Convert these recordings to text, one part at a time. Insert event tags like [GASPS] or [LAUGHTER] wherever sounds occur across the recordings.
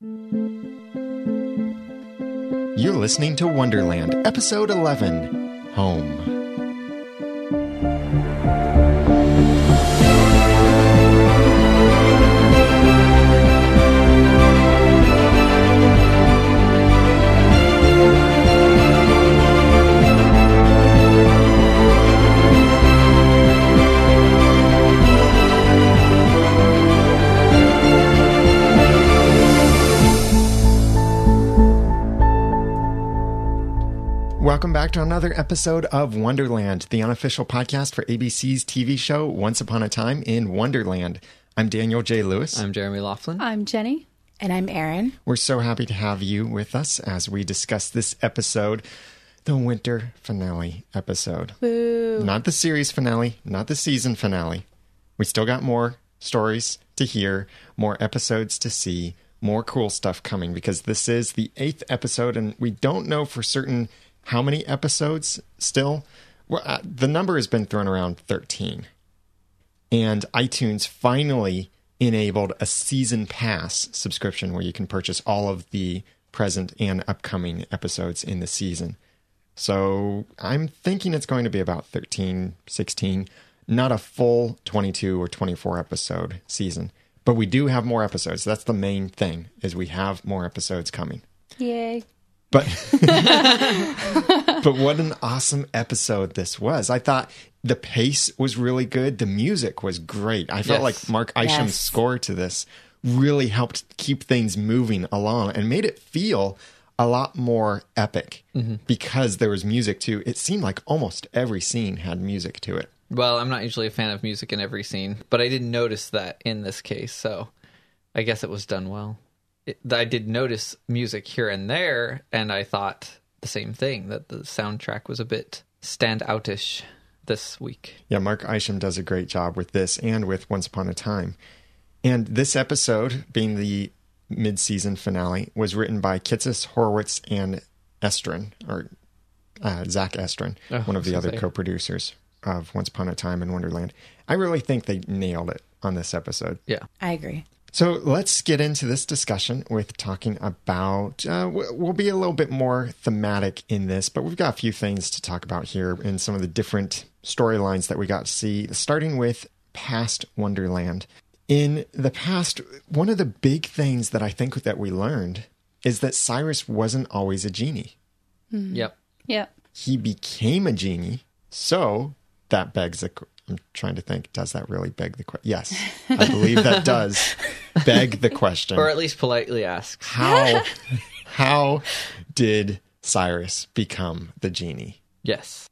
You're listening to Wonderland, Episode 11 Home. To another episode of Wonderland, the unofficial podcast for ABC's TV show Once Upon a Time in Wonderland. I'm Daniel J. Lewis. I'm Jeremy Laughlin. I'm Jenny. And I'm Erin. We're so happy to have you with us as we discuss this episode, the winter finale episode. Boo. Not the series finale, not the season finale. We still got more stories to hear, more episodes to see, more cool stuff coming because this is the eighth episode and we don't know for certain how many episodes still. Well, uh, the number has been thrown around 13. And iTunes finally enabled a season pass subscription where you can purchase all of the present and upcoming episodes in the season. So I'm thinking it's going to be about 13, 16, not a full 22 or 24 episode season. But we do have more episodes. That's the main thing is we have more episodes coming. Yay. But [LAUGHS] but what an awesome episode this was. I thought the pace was really good. The music was great. I felt Yes. like Mark Isham's Yes. score to this really helped keep things moving along and made it feel a lot more epic mm-hmm. because there was music too. It seemed like almost every scene had music to it. Well, I'm not usually a fan of music in every scene, but I didn't notice that in this case, so I guess it was done well. It, I did notice music here and there, and I thought the same thing that the soundtrack was a bit standoutish this week. Yeah, Mark Isham does a great job with this and with Once Upon a Time. And this episode, being the mid-season finale, was written by Kitsis Horowitz and Estrin, or uh, Zack Estrin, Oh, one of the other say. co-producers of Once Upon a Time in Wonderland. I really think they nailed it on this episode. Yeah. I agree. So let's get into this discussion with talking about. Uh, we'll be a little bit more thematic in this, but we've got a few things to talk about here in some of the different storylines that we got to see, starting with past Wonderland. In the past, one of the big things that I think that we learned is that Cyrus wasn't always a genie. Yep. Yep. He became a genie, so that begs a. I'm trying to think. Does that really beg the question? Yes, I believe that does beg the question Or at least politely ask. how [LAUGHS] how did Cyrus become the genie? Yes,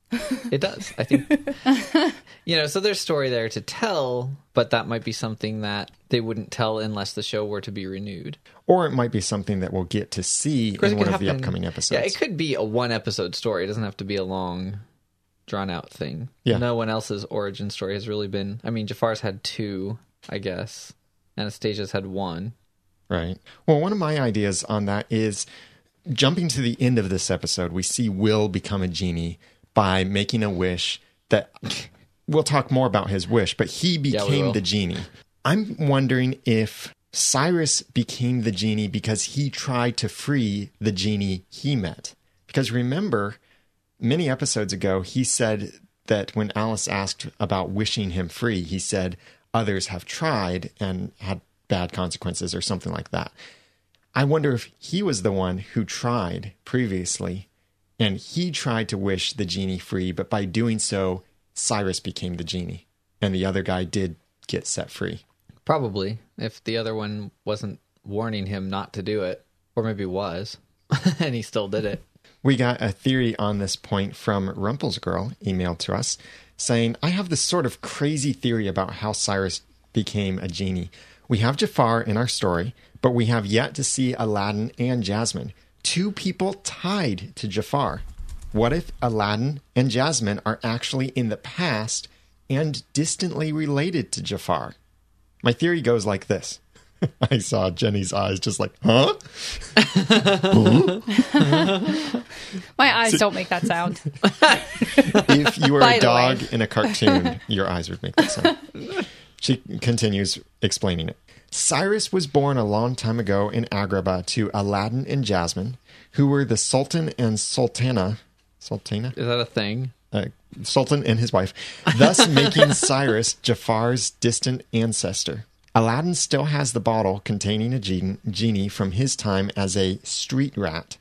it does. I think, [LAUGHS] you know, so there's story there to tell, but that might be something that they wouldn't tell unless the show were to be renewed. Or it might be something that we'll get to see in one of the happen- upcoming episodes. Yeah, it could be a one episode story. It doesn't have to be a long, drawn out thing. Yeah. No one else's origin story has really been. I mean, Jafar's had two, I guess. Anastasia's had one. Right. Well, one of my ideas on that is jumping to the end of this episode, we see Will become a genie by making a wish that [LAUGHS] we'll talk more about his wish, but he became will. the genie. I'm wondering if Cyrus became the genie because he tried to free the genie he met. Because remember, many episodes ago, he said that when Alice asked about wishing him free, he said others have tried and had bad consequences or something like that. I wonder if he was the one who tried previously and he tried to wish the genie free, but by doing so, Cyrus became the genie and the other guy did get set free. Probably, if the other one wasn't warning him not to do it, or maybe was, [LAUGHS] and he still did it. We got a theory on this point from Rumple's Girl emailed to us saying, I have this sort of crazy theory about how Cyrus became a genie. We have Jafar in our story, but we have yet to see Aladdin and Jasmine, two people tied to Jafar. What if Aladdin and Jasmine are actually in the past and distantly related to Jafar? My theory goes like this. [LAUGHS] I saw Jenny's eyes just like, huh? My eyes don't make that sound. [LAUGHS] if you were By a dog in a cartoon, your eyes would make that sound. She continues explaining it. Cyrus was born a long time ago in Agrabah to Aladdin and Jasmine, who were the Sultan and Sultana. Sultana? Is that a thing? uh, Sultan and his wife, thus making Cyrus Jafar's distant ancestor. Aladdin still has the bottle containing a genie from his time as a street rat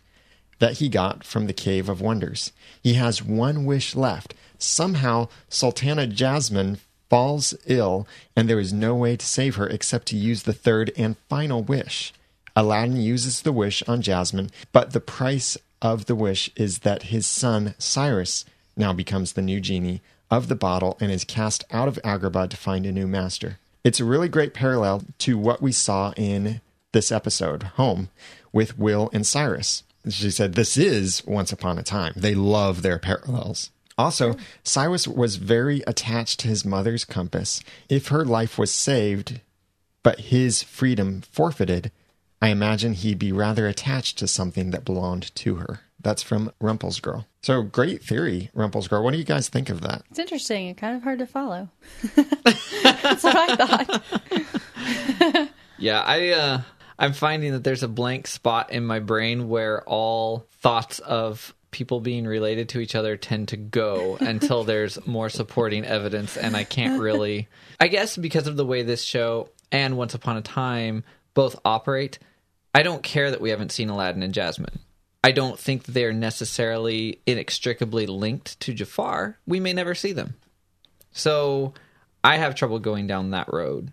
that he got from the Cave of Wonders. He has one wish left. Somehow, Sultana Jasmine falls ill, and there is no way to save her except to use the third and final wish. Aladdin uses the wish on Jasmine, but the price of the wish is that his son Cyrus now becomes the new genie of the bottle and is cast out of Agrabah to find a new master. It's a really great parallel to what we saw in this episode, Home, with Will and Cyrus. She said, This is Once Upon a Time. They love their parallels. Also, Cyrus was very attached to his mother's compass. If her life was saved, but his freedom forfeited, I imagine he'd be rather attached to something that belonged to her. That's from Rumpel's Girl. So great theory, Rumpel's Girl. What do you guys think of that? It's interesting and kind of hard to follow. [LAUGHS] That's what I thought. Yeah, I uh I'm finding that there's a blank spot in my brain where all thoughts of people being related to each other tend to go [LAUGHS] until there's more supporting evidence and I can't really I guess because of the way this show and Once Upon a Time both operate, I don't care that we haven't seen Aladdin and Jasmine. I don't think they're necessarily inextricably linked to Jafar. We may never see them. So I have trouble going down that road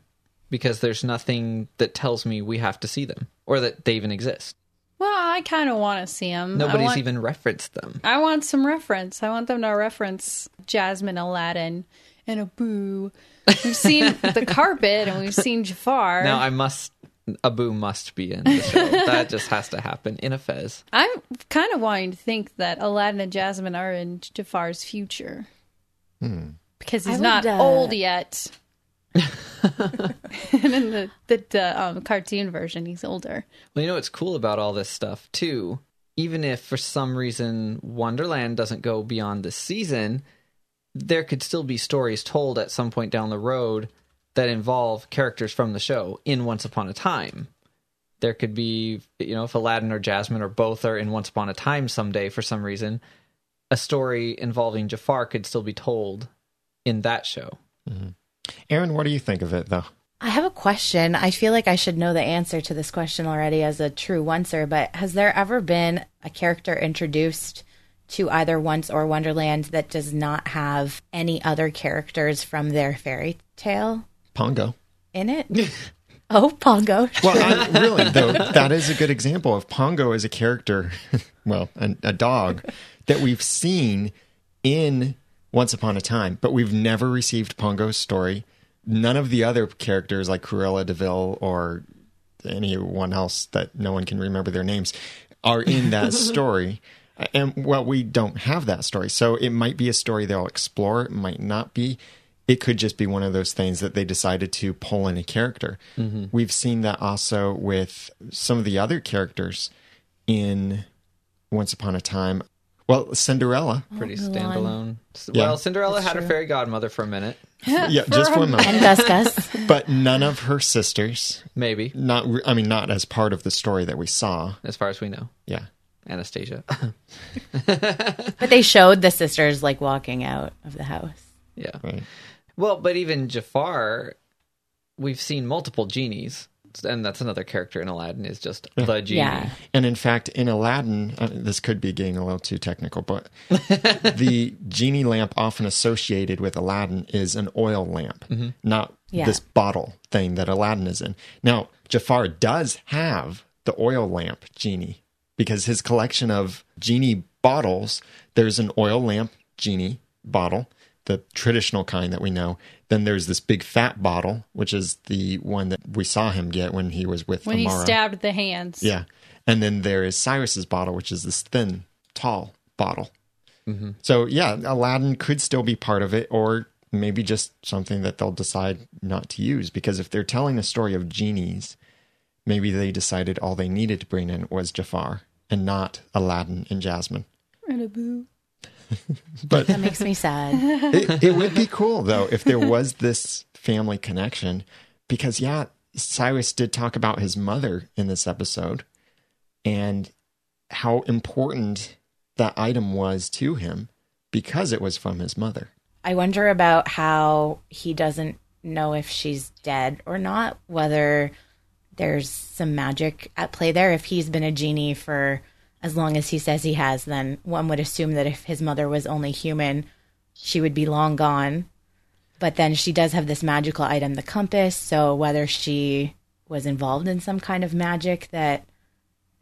because there's nothing that tells me we have to see them or that they even exist. Well, I kind of want to see them. Nobody's want, even referenced them. I want some reference. I want them to reference Jasmine, Aladdin, and Abu. We've seen [LAUGHS] the carpet and we've seen Jafar. Now I must Abu must be in the show. [LAUGHS] that just has to happen in a fez. I'm kind of wanting to think that Aladdin and Jasmine are in Jafar's future. Because he's would, not uh, old yet. [LAUGHS] [LAUGHS] and in the, the, the um, cartoon version, he's older. Well, you know what's cool about all this stuff too? Even if for some reason Wonderland doesn't go beyond this season, there could still be stories told at some point down the road that involve characters from the show in Once Upon a Time. There could be, you know, if Aladdin or Jasmine or both are in Once Upon a Time someday for some reason, a story involving Jafar could still be told in that show. Mm-hmm. Erin, what do you think of it, though? I have a question. I feel like I should know the answer to this question already as a true oncer, but has there ever been a character introduced to either Once or Wonderland that does not have any other characters from their fairy tale Pongo. in it? [LAUGHS] oh, Pongo. Well, I, [LAUGHS] really, though, that is a good example of Pongo as a character, [LAUGHS] well, a, a dog that we've seen in Once Upon a Time, but we've never received Pongo's story. None of the other characters, like Cruella De Vil or anyone else that no one can remember their names, are in that story. And well, we don't have that story. So it might be a story they'll explore, it might not be. It could just be one of those things that they decided to pull in a character. Mm-hmm. We've seen that also with some of the other characters in Once Upon a Time. Well, Cinderella. Oh, Pretty Mulan. standalone. Yeah. Well, Cinderella That's had a fairy godmother for a minute, [LAUGHS] Yeah, just for a moment. And Gus Gus. [LAUGHS] But none of her sisters. maybe, Not, I mean, not as part of the story that we saw. as far as we know. Yeah. Anastasia. [LAUGHS] But they showed the sisters like walking out of the house. yeah. Right. Well, but even Jafar, we've seen multiple genies, and that's another character in Aladdin is just the genie. Yeah. And in fact, in Aladdin, uh, this could be getting a little too technical, but [LAUGHS] the genie lamp often associated with Aladdin is an oil lamp, not Yeah. this bottle thing that Aladdin is in. Now, Jafar does have the oil lamp genie because his collection of genie bottles, there's an oil lamp genie bottle, the traditional kind that we know. Then there's this big fat bottle, which is the one that we saw him get when he was with When he stabbed the hands. Yeah. And then there is Cyrus's bottle, which is this thin, tall bottle. Mm-hmm. So, yeah, Aladdin could still be part of it, or maybe just something that they'll decide not to use. Because if they're telling a story of genies, maybe they decided all they needed to bring in was Jafar and not Aladdin and Jasmine. And Abu. [LAUGHS] But That makes me sad. it, it would be cool though if there was this family connection because yeah Cyrus did talk about his mother in this episode and how important that item was to him because it was from his mother. I wonder about how he doesn't know if she's dead or not, whether there's some magic at play there. If he's been a genie for as long as he says he has, then one would assume that if his mother was only human, she would be long gone. But then she does have this magical item, the compass. So whether she was involved in some kind of magic that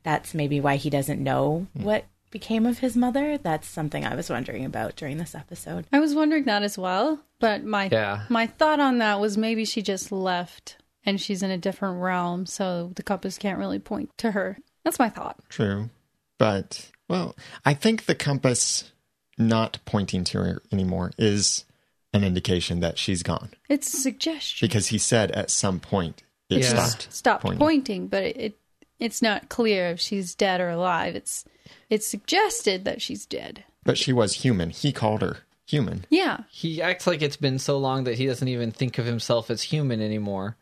that's maybe why he doesn't know hmm. what became of his mother. That's something I was wondering about during this episode. I was wondering that as well, but my Yeah. my thought on that was maybe she just left and she's in a different realm, so the compass can't really point to her. That's my thought. True. But, well, I think the compass not pointing to her anymore is an indication that she's gone It's a suggestion. because he said at some point it Yeah. stopped. Stop pointing. pointing, but it, it it's not clear if she's dead or alive. It's it's suggested that she's dead. But she was human. He called her human. Yeah. He acts like it's been so long that he doesn't even think of himself as human anymore.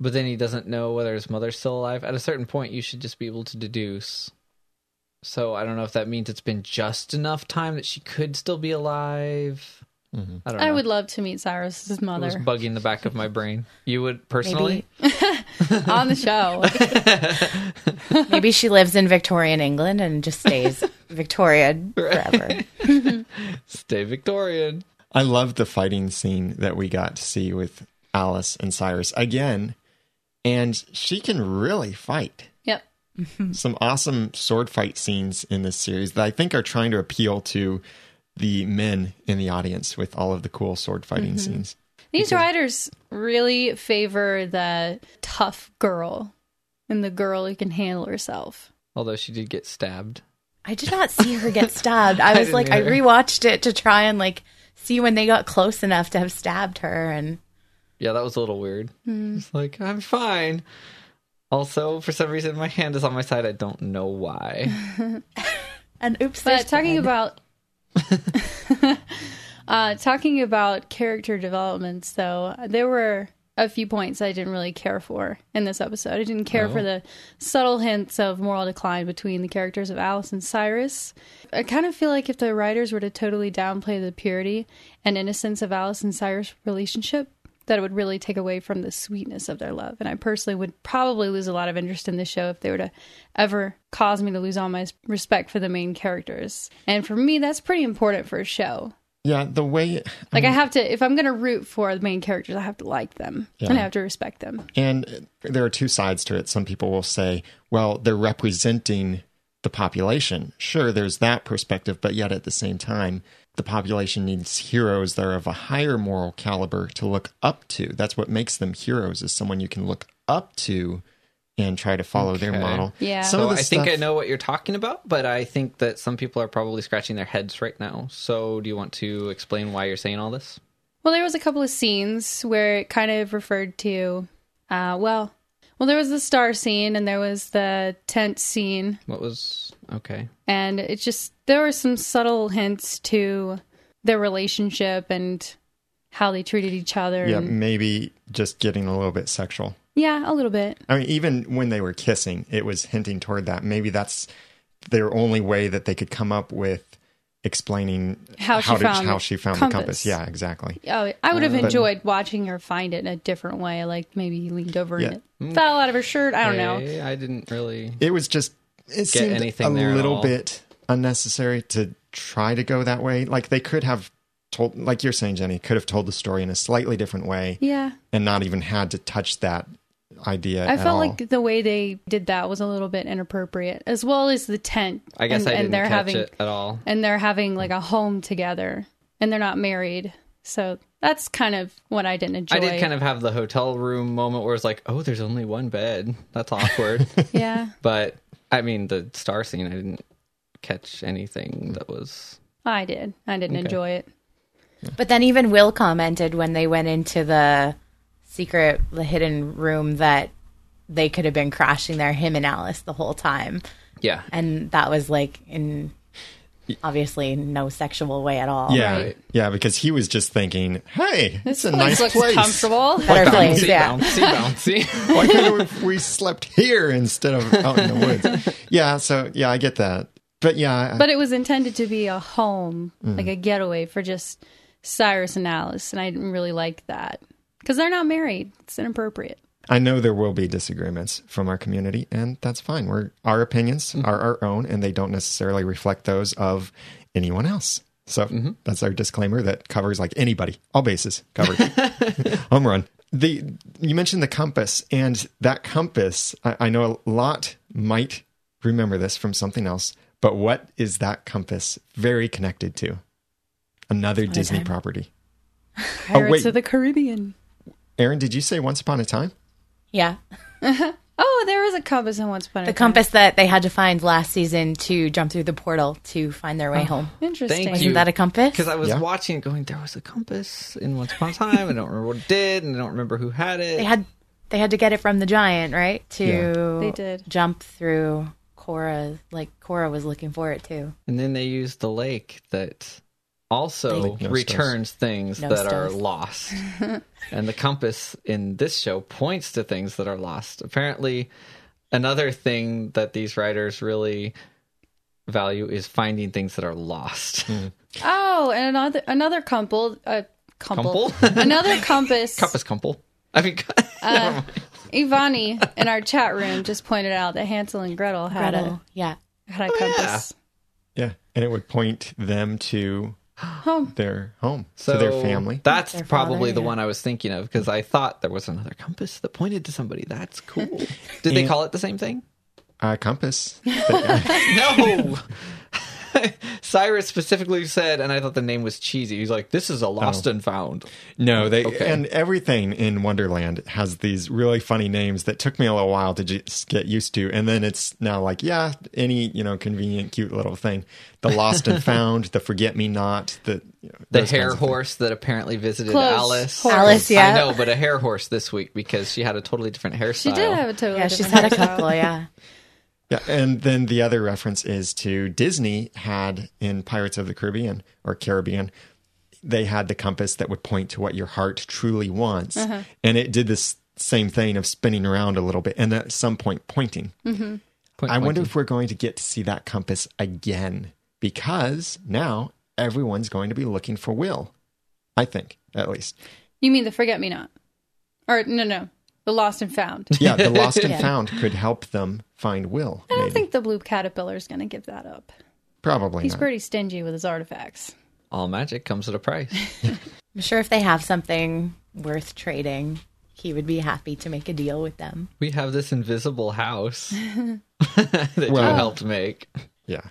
But then he doesn't know whether his mother's still alive. At a certain point, you should just be able to deduce. So I don't know if that means it's been just enough time that she could still be alive. Mm-hmm. I don't know. I would love to meet Cyrus's mother. It was mother bugging the back of my brain. You would personally? Maybe [LAUGHS] on the show. [LAUGHS] maybe she lives in Victorian England and just stays [LAUGHS] Victorian forever. Stay Victorian. I love the fighting scene that we got to see with Alice and Cyrus again. And she can really fight. Yep. Some awesome sword fight scenes in this series that I think are trying to appeal to the men in the audience with all of the cool sword fighting mm-hmm. scenes. These writers really favor the tough girl and the girl who can handle herself. Although she did get stabbed. I did not see her get stabbed. [LAUGHS] I was didn't like, I either. rewatched it to try and like see when they got close enough to have stabbed her, and Yeah, that was a little weird. Hmm. It's like, I'm fine. Also, for some reason, my hand is on my side. I don't know why. [LAUGHS] and oops. But there's talking blood. about [LAUGHS] uh, talking about character developments, though, there were a few points I didn't really care for in this episode. I didn't care for the subtle hints of moral decline between the characters of Alice and Cyrus. I kind of feel like if the writers were to totally downplay the purity and innocence of Alice and Cyrus' relationship, that it would really take away from the sweetness of their love. And I personally would probably lose a lot of interest in the show if they were to ever cause me to lose all my respect for the main characters. And for me, that's pretty important for a show. Yeah, the way Like I have to, if I'm going to root for the main characters, I have to like them and I have to respect them. And there are two sides to it. Some people will say, well, they're representing the population. Sure, there's that perspective, but yet at the same time, the population needs heroes that are of a higher moral caliber to look up to. That's what makes them heroes, is someone you can look up to and try to follow their model. Yeah. Some so of the I think I know what you're talking about, but I think that some people are probably scratching their heads right now. So, do you want to explain why you're saying all this? Well, there was a couple of scenes where it kind of referred to, uh, well, well, there was the star scene and there was the tent scene What was okay? and it's just there were some subtle hints to their relationship and how they treated each other. Yeah, and- maybe just getting a little bit sexual. yeah, a little bit. I mean, even when they were kissing, it was hinting toward that. Maybe that's their only way that they could come up with explaining How she did, found how she found compass. the compass. Yeah, exactly. Oh, I would have uh, But- enjoyed watching her find it in a different way. Like maybe he leaned over Yeah. and it fell out of her shirt. I don't know. Eh, I didn't really. It was just it seemed anything a there little bit unnecessary to try to go that way. Like they could have told, like you're saying, Jenny, could have told the story in a slightly different way Yeah, and not even had to touch that idea. I at felt all. like the way they did that was a little bit inappropriate, as well as the tent. I guess and, I didn't and they're catch having it at all. and they're having like a home together, and they're not married. So that's kind of what I didn't enjoy. I did kind of have the hotel room moment where it's like, oh, there's only one bed. That's awkward. [LAUGHS] yeah. but I mean, the star scene, I didn't catch anything that was. I did. I didn't Okay. enjoy it. But then even Will commented when they went into the secret, the hidden room that they could have been crashing there, him and Alice, the whole time. Yeah. And that was like in obviously no sexual way at all. Yeah, Right. yeah, because he was just thinking, "Hey, This it's a place nice looks place. comfortable. Better place, Bouncy, yeah. bouncy, bouncy. Why couldn't we slept here instead of out in the woods?" [LAUGHS] Yeah, so yeah, I get that, but yeah, But it was intended to be a home, Mm. like a getaway for just Cyrus and Alice, and I didn't really like that because they're not married. It's inappropriate. I know there will be disagreements from our community, and that's fine. We're our opinions mm-hmm. are our own, and they don't necessarily reflect those of anyone else. So mm-hmm. that's our disclaimer that covers like anybody, all bases covered, [LAUGHS] home run. The you mentioned the compass, and that compass. I, I know a lot might remember this from something else, but what is that compass very connected to? Another Disney property. [LAUGHS] Oh, Pirates wait. of the Caribbean. Erin, did you say Once Upon a Time? Yeah. [LAUGHS] Oh, there was a compass in Once Upon a The Time. compass that they had to find last season to jump through the portal to find their way oh, home. Interesting. Thank Isn't you. that a compass? Because I was Yeah. watching, it going, there was a compass in Once Upon a Time. I don't remember what it did, and I don't remember who had it. They had they had to get it from the giant, right? To Yeah. They did. jump through Cora. Like Cora was looking for it too. and then they used the lake that also Lake Nostos. returns things that are lost. [LAUGHS] and the compass in this show points to things that are lost. Apparently, another thing that these writers really value is finding things that are lost. Oh, and another another couple, uh, couple, Couple? [LAUGHS] another compass. compass Kumple. I mean, [LAUGHS] Uh, Ivani in our chat room just pointed out that Hansel and Gretel had Gretel. Yeah. had a compass. Yeah, and it would point them to Home. their home, so to their family. That's Their probably father, the yeah. one I was thinking of because I thought there was another compass that pointed to somebody. That's cool. [LAUGHS] Did they call it the same thing? Uh, compass. [LAUGHS] No. [LAUGHS] [LAUGHS] Cyrus specifically said, and I thought the name was cheesy. He's like, "This is a lost oh. and found." No, they Okay. and everything in Wonderland has these really funny names that took me a little while to just get used to, and then it's now like, yeah, any you know convenient, cute little thing. The lost and [LAUGHS] found, the forget me not, the you know, The hair kinds of things. horse that apparently visited Close. Alice. Horse. Alice, yeah. I know, but a hair horse this week because she had a totally different hairstyle. She did have a totally Yeah, she's different had a hairstyle. couple, yeah. Yeah, and then the other reference is to Disney had in Pirates of the Caribbean or Caribbean, they had the compass that would point to what your heart truly wants, Uh-huh. and it did this same thing of spinning around a little bit, and at some point pointing. Point I wonder if we're going to get to see that compass again because now everyone's going to be looking for Will. I think, at least. You mean the forget me not? Or no, no, the lost and found. [LAUGHS] Yeah, the lost and Yeah. found could help them find Will. I don't maybe. think the blue caterpillar is going to give that up. Probably He's not. pretty stingy with his artifacts. all magic comes at a price. [LAUGHS] I'm sure if they have something worth trading, he would be happy to make a deal with them. we have this invisible house [LAUGHS] that you helped make. yeah.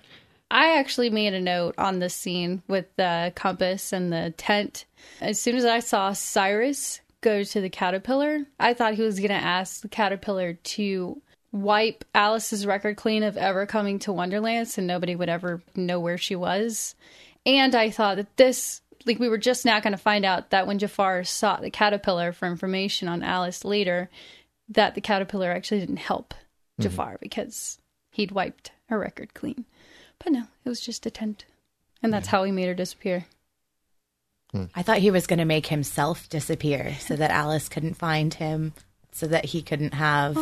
I actually made a note on this scene with the compass and the tent. As soon as I saw Cyrus go to the caterpillar, I thought he was going to ask the caterpillar to wipe Alice's record clean of ever coming to Wonderland so nobody would ever know where she was. And I thought that this, like, we were just now going to find out that when Jafar sought the caterpillar for information on Alice later, that the caterpillar actually didn't help mm-hmm. Jafar because he'd wiped her record clean. But no, it was just a tent. And that's how he made her disappear. I thought he was going to make himself disappear so that Alice couldn't find him, so that he couldn't have,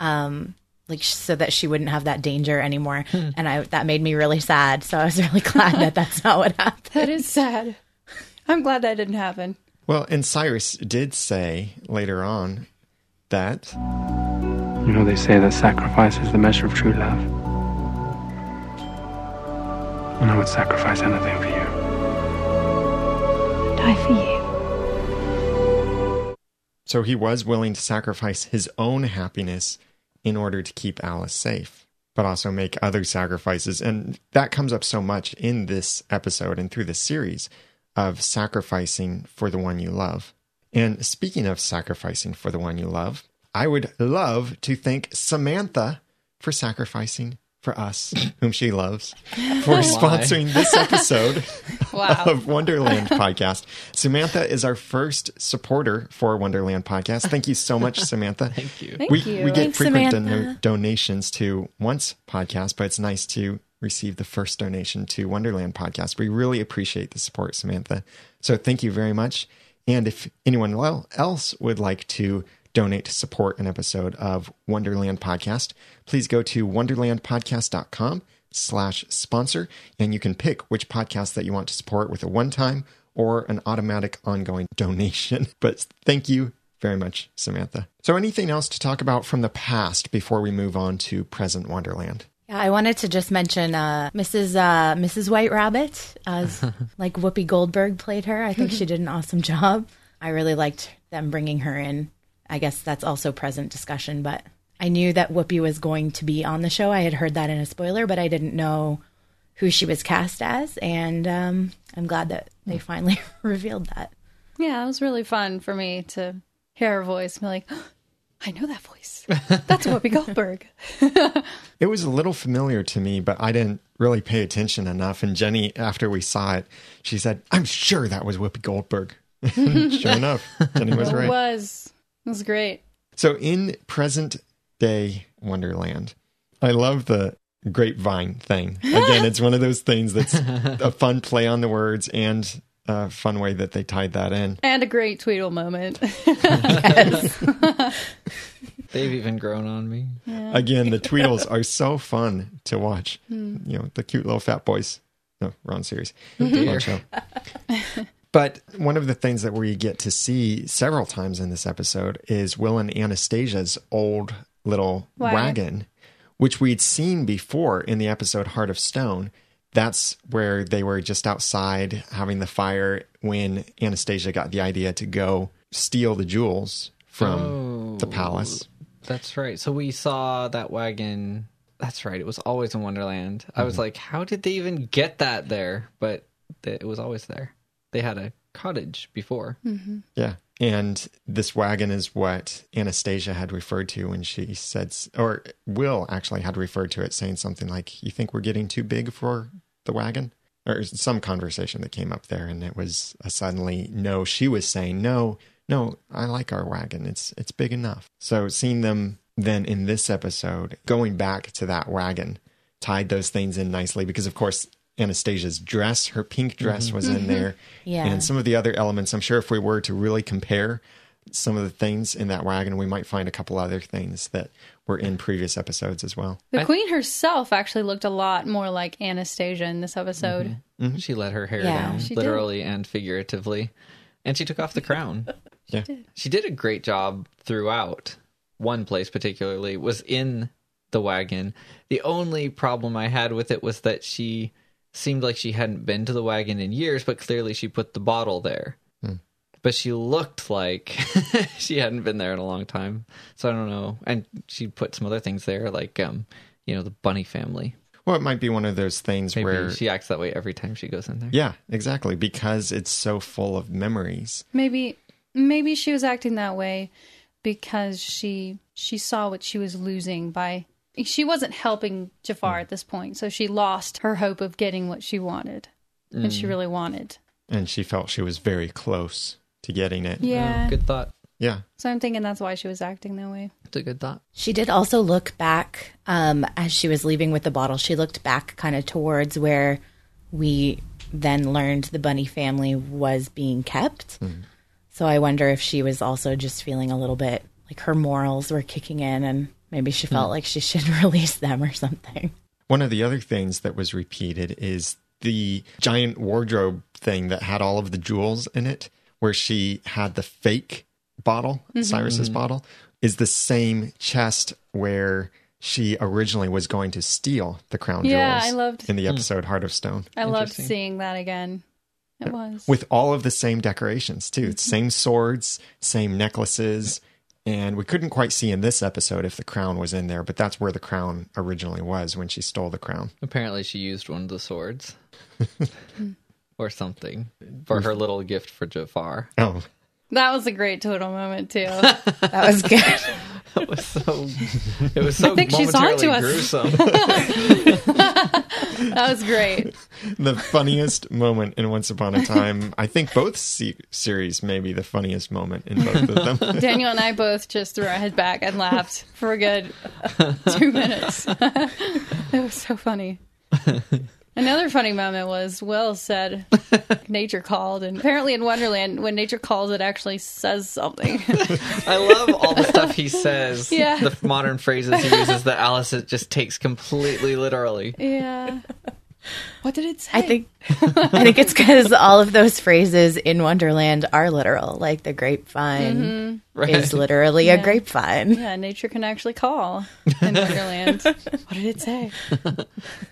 um, like, so that she wouldn't have that danger anymore. And I that made me really sad. So I was [LAUGHS] really glad that that's not what happened. That is sad. I'm glad that didn't happen. Well, and Cyrus did say later on that You know, they say that sacrifice is the measure of true love. And I would sacrifice anything for you. Die for you. so he was willing to sacrifice his own happiness in order to keep Alice safe, but also make other sacrifices. And that comes up so much in this episode and through this series of sacrificing for the one you love. And speaking of sacrificing for the one you love, I would love to thank Samantha for sacrificing for us, [CLEARS THROAT] whom she loves, [LAUGHS] for oh, sponsoring this episode [LAUGHS] Wow. of Wonderland podcast. Samantha is our first supporter for Wonderland podcast. Thank you so much, Samantha. [LAUGHS] Thank you. Thank we, you. we get Thanks, frequent Samantha. dono- donations to once podcast, but it's nice to receive the first donation to Wonderland Podcast. We really appreciate the support, Samantha. So thank you very much. And if anyone else would like to donate to support an episode of Wonderland Podcast, please go to wonderlandpodcast.com slash sponsor and you can pick which podcast that you want to support with a one-time or an automatic ongoing donation. [LAUGHS] But thank you very much, Samantha. So anything else to talk about from the past before we move on to present Wonderland? Yeah, I wanted to just mention uh, Mrs. Uh, Mrs. White Rabbit, as [LAUGHS] like Whoopi Goldberg played her. I think she did an awesome job. I really liked them bringing her in. I guess that's also present discussion, but I knew that Whoopi was going to be on the show. I had heard that in a spoiler, but I didn't know who she was cast as, and um, I'm glad that they finally [LAUGHS] revealed that. Yeah, it was really fun for me to hear her voice and be like, oh, [GASPS] I know that voice. That's Whoopi [LAUGHS] Goldberg. it was a little familiar to me, but I didn't really pay attention enough. And Jenny, after we saw it, she said, I'm sure that was Whoopi Goldberg. [LAUGHS] sure enough, Jenny was right. It was. It was great. So in present day Wonderland, I love the grapevine thing. [LAUGHS] Again, it's one of those things that's [LAUGHS] a fun play on the words and a fun way that they tied that in. And a great Tweedle moment. [LAUGHS] They've even grown on me. Yeah. Again, the Tweedles are so fun to watch. Mm. You know, the cute little fat boys. No, wrong series. Oh, show. But one of the things that we get to see several times in this episode is Will and Anastasia's old little wagon, wagon which we'd seen before in the episode Heart of Stone. That's where they were just outside having the fire when Anastasia got the idea to go steal the jewels from oh, the palace. That's right. So we saw that wagon. That's right. It was always in Wonderland. Mm-hmm. I was mm-hmm. like, how did they even get that there? But it was always there they had a cottage before. Mm-hmm. Yeah. And this wagon is what Anastasia had referred to when she said, or Will actually had referred to it, saying something like, You think we're getting too big for the wagon? Or some conversation that came up there. And it was a suddenly no. She was saying, No, no, I like our wagon. It's, it's big enough. So seeing them then in this episode, going back to that wagon, tied those things in nicely because, of course, Anastasia's dress. Her pink dress mm-hmm. was in there. yeah. And some of the other elements, I'm sure if we were to really compare some of the things in that wagon, we might find a couple other things that were in previous episodes as well. The queen herself actually looked a lot more like Anastasia in this episode. Mm-hmm. Mm-hmm. She let her hair yeah, down, literally did. and figuratively. And she took off the crown. she yeah. Did. She did a great job throughout. One place particularly was in the wagon. The only problem I had with it was that she seemed like she hadn't been to the wagon in years, but clearly she put the bottle there. Hmm. But she looked like [LAUGHS] she hadn't been there in a long time. So I don't know. And she put some other things there, like um, you know, the bunny family. Well, it might be one of those things Maybe where she acts that way every time she goes in there. Yeah, exactly, because it's so full of memories. Maybe maybe she was acting that way because she she saw what she was losing by she wasn't helping Jafar mm. at this point, so she lost her hope of getting what she wanted, mm. and she mm. really wanted. And she felt she was very close to getting it. Yeah, oh, good thought. Yeah. So I'm thinking that's why she was acting that way. It's a good thought. She did also look back um, as she was leaving with the bottle. She looked back kind of towards where we then learned the bunny family was being kept. Mm. So I wonder if she was also just feeling a little bit like her morals were kicking in and Maybe she felt hmm. like she should [LAUGHS] release them or something. One of the other things that was repeated is the giant wardrobe thing that had all of the jewels in it, where she had the fake bottle, mm-hmm. Cyrus's mm-hmm. bottle, is the same chest where she originally was going to steal the crown yeah, jewels. I loved in the hmm. episode Heart of Stone. I loved seeing that again. It was with all of the same decorations too, mm-hmm. same swords, same necklaces, and we couldn't quite see in this episode if the crown was in there, but that's where the crown originally was when she stole the crown. Apparently, she used one of the swords [LAUGHS] or something for her little gift for Jafar. Oh. That was a great total moment, too. [LAUGHS] that was good. that was so. It was so I think she's on to us. gruesome. [LAUGHS] that was great. The funniest moment in Once Upon a Time. I think both se- series may be the funniest moment in both of them. [LAUGHS] Daniel and I both just threw our head back and laughed for a good two minutes. it was so funny. Another funny moment was Will said [LAUGHS] nature called, and apparently in Wonderland, when nature calls, it actually says something. I love all the stuff he says. [LAUGHS] Yeah. The modern phrases he uses that Alice just takes completely literally. yeah. What did it say? I think [LAUGHS] I think it's because all of those phrases in Wonderland are literal. Like the grapevine mm-hmm. Right. is literally Yeah. a grapevine. Yeah, nature can actually call [LAUGHS] in Wonderland. what did it say? [LAUGHS]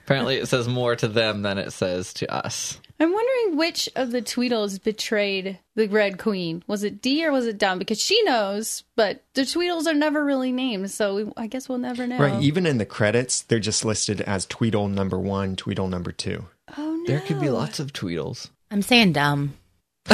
Apparently, it says more to them than it says to us. I'm wondering which of the Tweedles betrayed the Red Queen. Was it Dee or was it Dum? Because she knows, but the Tweedles are never really named, so we, I guess we'll never know. Right. Even in the credits, they're just listed as Tweedle number one, Tweedle number two. oh no! There could be lots of Tweedles. I'm saying dumb. [LAUGHS]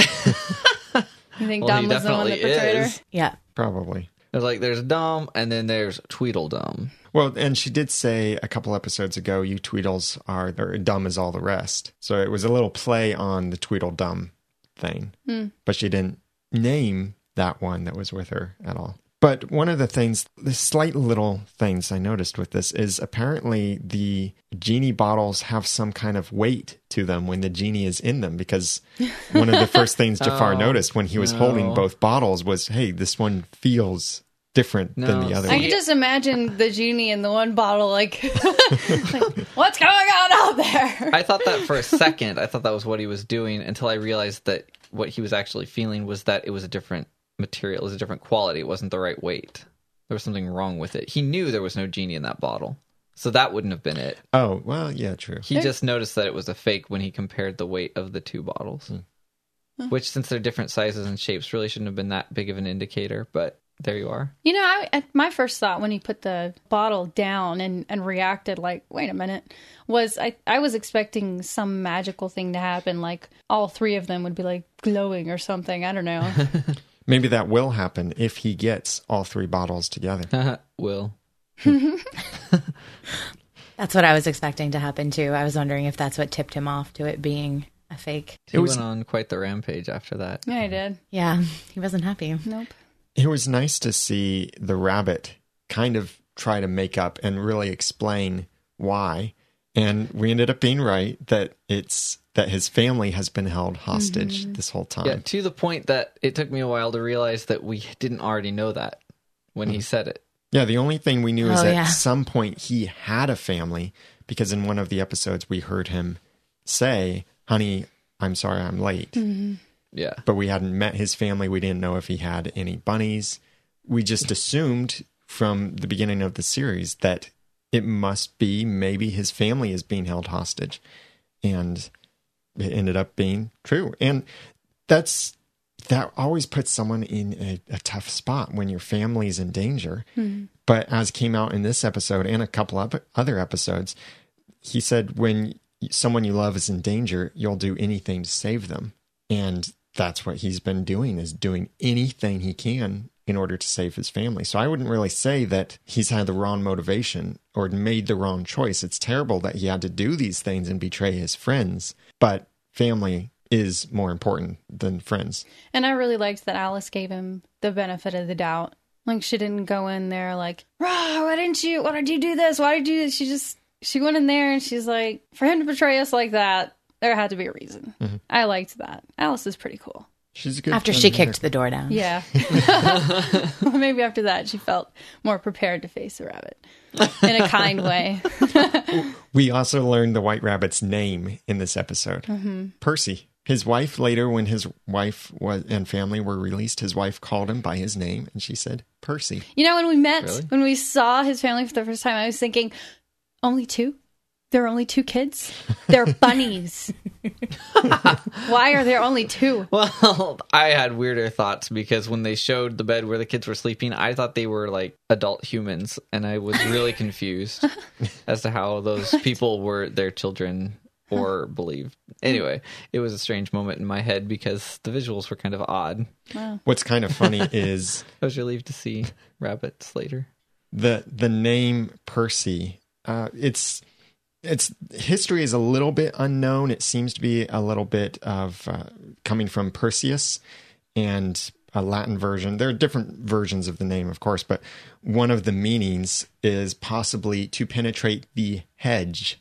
You think Well, Dum was the one definitely that betrayed her? is. Yeah. Probably. There's like there's Dumb, and then there's Tweedledum. Well, and she did say a couple episodes ago, you Tweedles are dumb as all the rest. So it was a little play on the Tweedledum thing. Hmm. But she didn't name that one that was with her at all. But one of the things, the slight little things I noticed with this is apparently the genie bottles have some kind of weight to them when the genie is in them. Because one of the first things [LAUGHS] Jafar Oh, noticed when he was holding both bottles was, hey, this one feels different than the other I one. can just imagine the genie in the one bottle, like, [LAUGHS] like, [LAUGHS] what's going on out there? I thought that for a second. I thought that was what he was doing until I realized that what he was actually feeling was that it was a different material, it was a different quality. It wasn't the right weight. There was something wrong with it. He knew there was no genie in that bottle. So that wouldn't have been it. Oh, well, yeah, true. He just noticed that it was a fake when he compared the weight of the two bottles. Hmm. Which, since they're different sizes and shapes, really shouldn't have been that big of an indicator, but there you are. You know, I, my first thought when he put the bottle down and, and reacted like, wait a minute, was I, I was expecting some magical thing to happen, like all three of them would be like glowing or something. I don't know. [LAUGHS] Maybe that will happen if he gets all three bottles together. [LAUGHS] Will. [LAUGHS] That's what I was expecting to happen too. I was wondering if that's what tipped him off to it being a fake. He It was- went on quite the rampage after that. yeah, I did. Yeah, he wasn't happy. Nope. It was nice to see the rabbit kind of try to make up and really explain why. And we ended up being right that it's that his family has been held hostage mm-hmm. this whole time. Yeah, to the point that it took me a while to realize that we didn't already know that when he mm-hmm. said it. Yeah, the only thing we knew is Oh, at yeah. some point he had a family because in one of the episodes we heard him say, "Honey, I'm sorry I'm late." Mm-hmm. Yeah. But we hadn't met his family. We didn't know if he had any bunnies. We just assumed from the beginning of the series that it must be maybe his family is being held hostage. And it ended up being true. And that's that always puts someone in a, a tough spot when your family's in danger. Hmm. But as came out in this episode and a couple of other episodes, he said when someone you love is in danger, you'll do anything to save them. And that's what he's been doing is doing anything he can in order to save his family. So I wouldn't really say that he's had the wrong motivation or made the wrong choice. It's terrible that he had to do these things and betray his friends, but family is more important than friends. And I really liked that Alice gave him the benefit of the doubt. Like she didn't go in there like, "Rah, why didn't you? Why did you do this? Why did you?" do this?" She just she went in there and she's like, "For him to betray us like that, there had to be a reason." Mm-hmm. I liked that. Alice is pretty cool. She's a good After she kicked the door down. Yeah. [LAUGHS] [LAUGHS] Maybe after that she felt more prepared to face the rabbit in a kind way. [LAUGHS] We also learned the White Rabbit's name in this episode mm-hmm. Percy. His wife later, when his wife was and family were released, his wife called him by his name and she said, Percy. You know, when we met, Really? when we saw his family for the first time, I was thinking, only two? There are only two kids? They're [LAUGHS] bunnies. Why are there only two? Well, [LAUGHS] I had weirder thoughts because when they showed the bed where the kids were sleeping, I thought they were like adult humans, and I was really [LAUGHS] confused as to how those people were their children or believed. Anyway, it was a strange moment in my head because the visuals were kind of odd. What's kind of funny is I was relieved to see rabbits later. the the name Percy. Uh, it's it's history is a little bit unknown. It seems to be a little bit of uh, coming from Perseus and a Latin version. There are different versions of the name, of course, but one of the meanings is possibly to penetrate the hedge.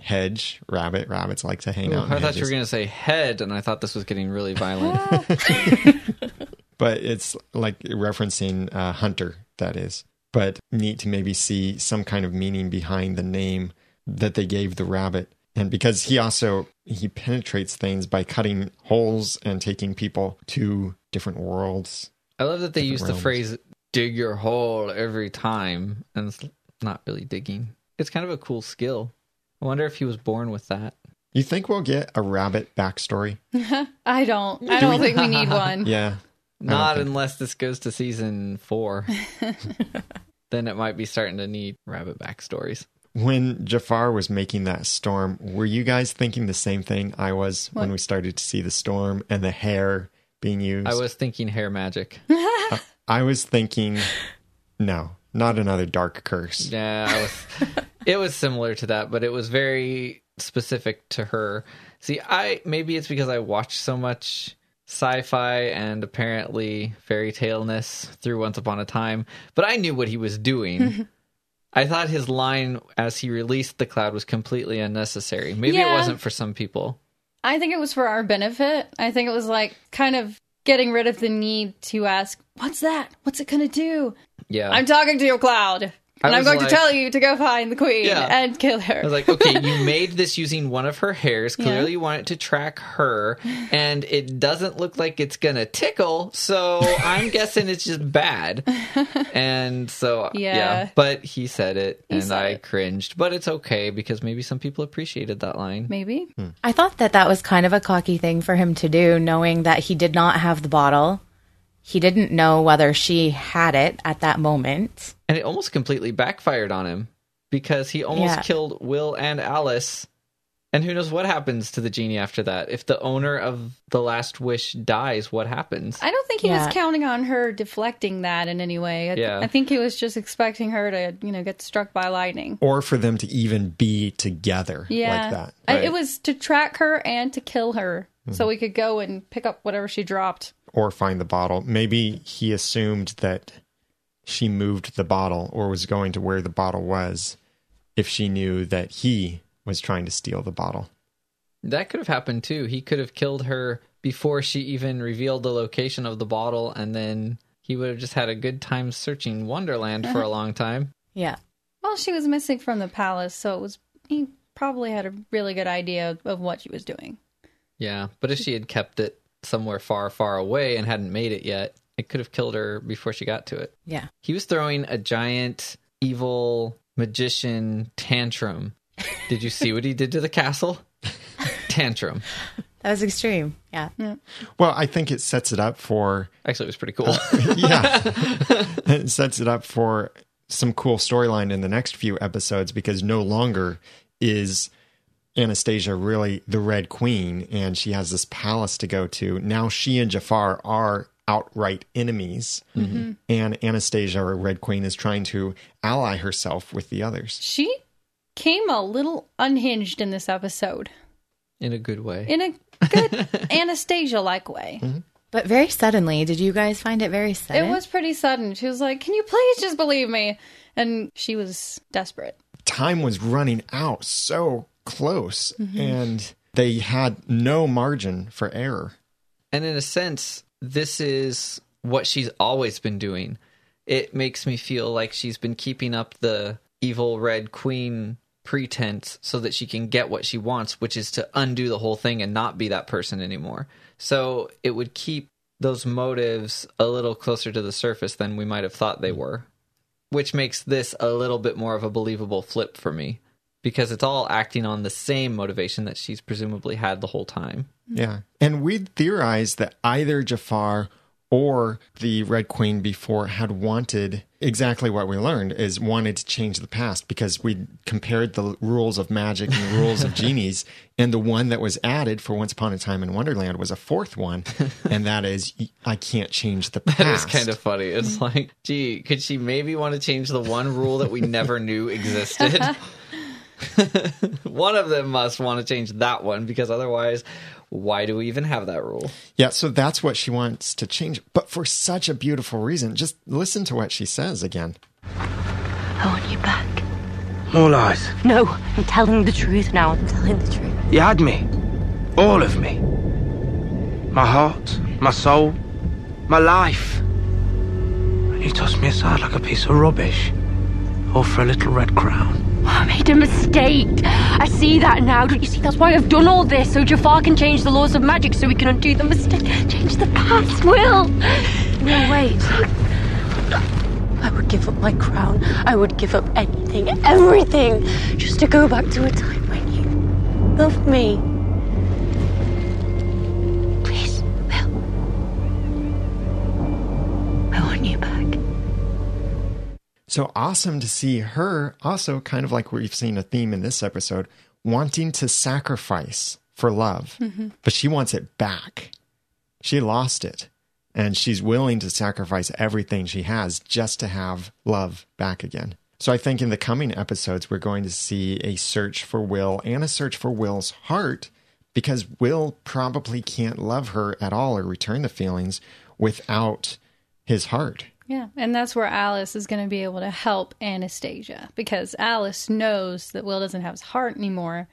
hedge rabbit. Rabbits like to hang Ooh, out. in I thought you were going to say head, and I thought this was getting really violent. [LAUGHS] but it's like referencing uh, hunter that is but neat to maybe see some kind of meaning behind the name that they gave the rabbit and because he also he penetrates things by cutting holes and taking people to different worlds I love that they Different use the phrase "dig your hole" every time, and it's not really digging. It's kind of a cool skill. I wonder if he was born with that. you think we'll get a rabbit backstory [LAUGHS] I don't. I don't think we need [LAUGHS] one. yeah Not think- unless this goes to season four. [LAUGHS] then it might be starting to need rabbit backstories. When jafar was making that storm were you guys thinking the same thing i was when we started to see the storm and the hair being used I was thinking hair magic. [LAUGHS] Uh, I was thinking no not another dark curse Yeah, I was. it was similar to that, but it was very specific to her. See, I maybe it's because I watched so much sci-fi and apparently fairy tale-ness through Once Upon a Time, but I knew what he was doing. [LAUGHS] I thought his line as he released the cloud was completely unnecessary. Maybe it wasn't for some people. I think it was for our benefit. I think it was like kind of getting rid of the need to ask, "What's that? What's it gonna do?" Yeah, I'm talking to your Cloud, and I'm going like- to tell you to go find the queen Yeah. and kill her. I was like, okay, you [LAUGHS] made this using one of her hairs. Yeah. Clearly, you want it to track her, and it doesn't look like it's gonna tickle. So I'm [LAUGHS] guessing it's just bad. And so, yeah. Yeah. But he said it, He and said I it. cringed. But it's okay because maybe some people appreciated that line. Maybe. Hmm. I thought that that was kind of a cocky thing for him to do, knowing that he did not have the bottle. He didn't know whether she had it at that moment. And it almost completely backfired on him because he almost Yeah. killed Will and Alice. And who knows what happens to the genie after that? If the owner of the last wish dies, what happens? I don't think he Yeah. was counting on her deflecting that in any way. I, Yeah. I think he was just expecting her to, you know, get struck by lightning. or for them to even be together Yeah, like that. I- it was to track her and to kill her, Mm-hmm. so we could go and pick up whatever she dropped. Or find the bottle. Maybe he assumed that she moved the bottle or was going to where the bottle was if she knew that he was trying to steal the bottle. That could have happened too. He could have killed her before she even revealed the location of the bottle, and then he would have just had a good time searching Wonderland for a uh-huh. long time. Yeah. Well, she was missing from the palace, so it was he probably had a really good idea of what she was doing. Yeah, but if she had kept it somewhere far, far away and hadn't made it yet, it could have killed her before she got to it. Yeah. He was throwing a giant evil magician tantrum. Did you see what he did to the castle? [LAUGHS] tantrum. That was extreme. Yeah. Well, I think it sets it up for Actually, it was pretty cool. Uh, [LAUGHS] yeah, it sets it up for some cool storyline in the next few episodes because no longer is Anastasia really the Red Queen and she has this palace to go to. Now she and Jafar are outright enemies, mm-hmm. and Anastasia or Red Queen is trying to ally herself with the others. She came a little unhinged in this episode, In a good way. in a good [LAUGHS] Anastasia-like way. Mm-hmm. But very suddenly, did you guys find it very sudden? It was pretty sudden. She was like, "Can you please just believe me?" And she was desperate. Time was running out so close, mm-hmm. and they had no margin for error. And in a sense, this is what she's always been doing. It makes me feel like she's been keeping up the evil red queen pretense so that she can get what she wants, which is to undo the whole thing and not be that person anymore. So it would keep those motives a little closer to the surface than we might have thought they mm. were, which makes this a little bit more of a believable flip for me because it's all acting on the same motivation that she's presumably had the whole time. Yeah. And we'd theorized that either Jafar or the Red Queen before had wanted exactly what we learned is wanted to change the past because we compared the rules of magic and the rules of [LAUGHS] genies and the one that was added for Once Upon a Time in Wonderland was a fourth one [LAUGHS] and that is I can't change the past. [LAUGHS] That is kind of funny. It's like, gee, could she maybe want to change the one rule that we never knew existed? [LAUGHS] one of them must want to change that one because otherwise, why do we even have that rule? Yeah, so that's what she wants to change but for such a beautiful reason. Just listen to what she says again. I want you back. More lies. No, I'm telling the truth now. I'm telling the truth. You had me. All of me. My heart, my soul, my life. And you tossed me aside like a piece of rubbish. All for a little red crown. I made a mistake. I see that now. Don't you see? That's why I've done all this. So Jafar can change the laws of magic so we can undo the mistake. Change the past, Will. No, wait. I would give up my crown. I would give up anything, everything, just to go back to a time when you loved me. Please, Will. I want you back. So awesome to see her also kind of like we've seen a theme in this episode, wanting to sacrifice for love, mm-hmm. but she wants it back. She lost it and she's willing to sacrifice everything she has just to have love back again. So I think in the coming episodes, we're going to see a search for Will and a search for Will's heart because Will probably can't love her at all or return the feelings without his heart. Yeah, and that's where Alice is going to be able to help Anastasia because Alice knows that Will doesn't have his heart anymore,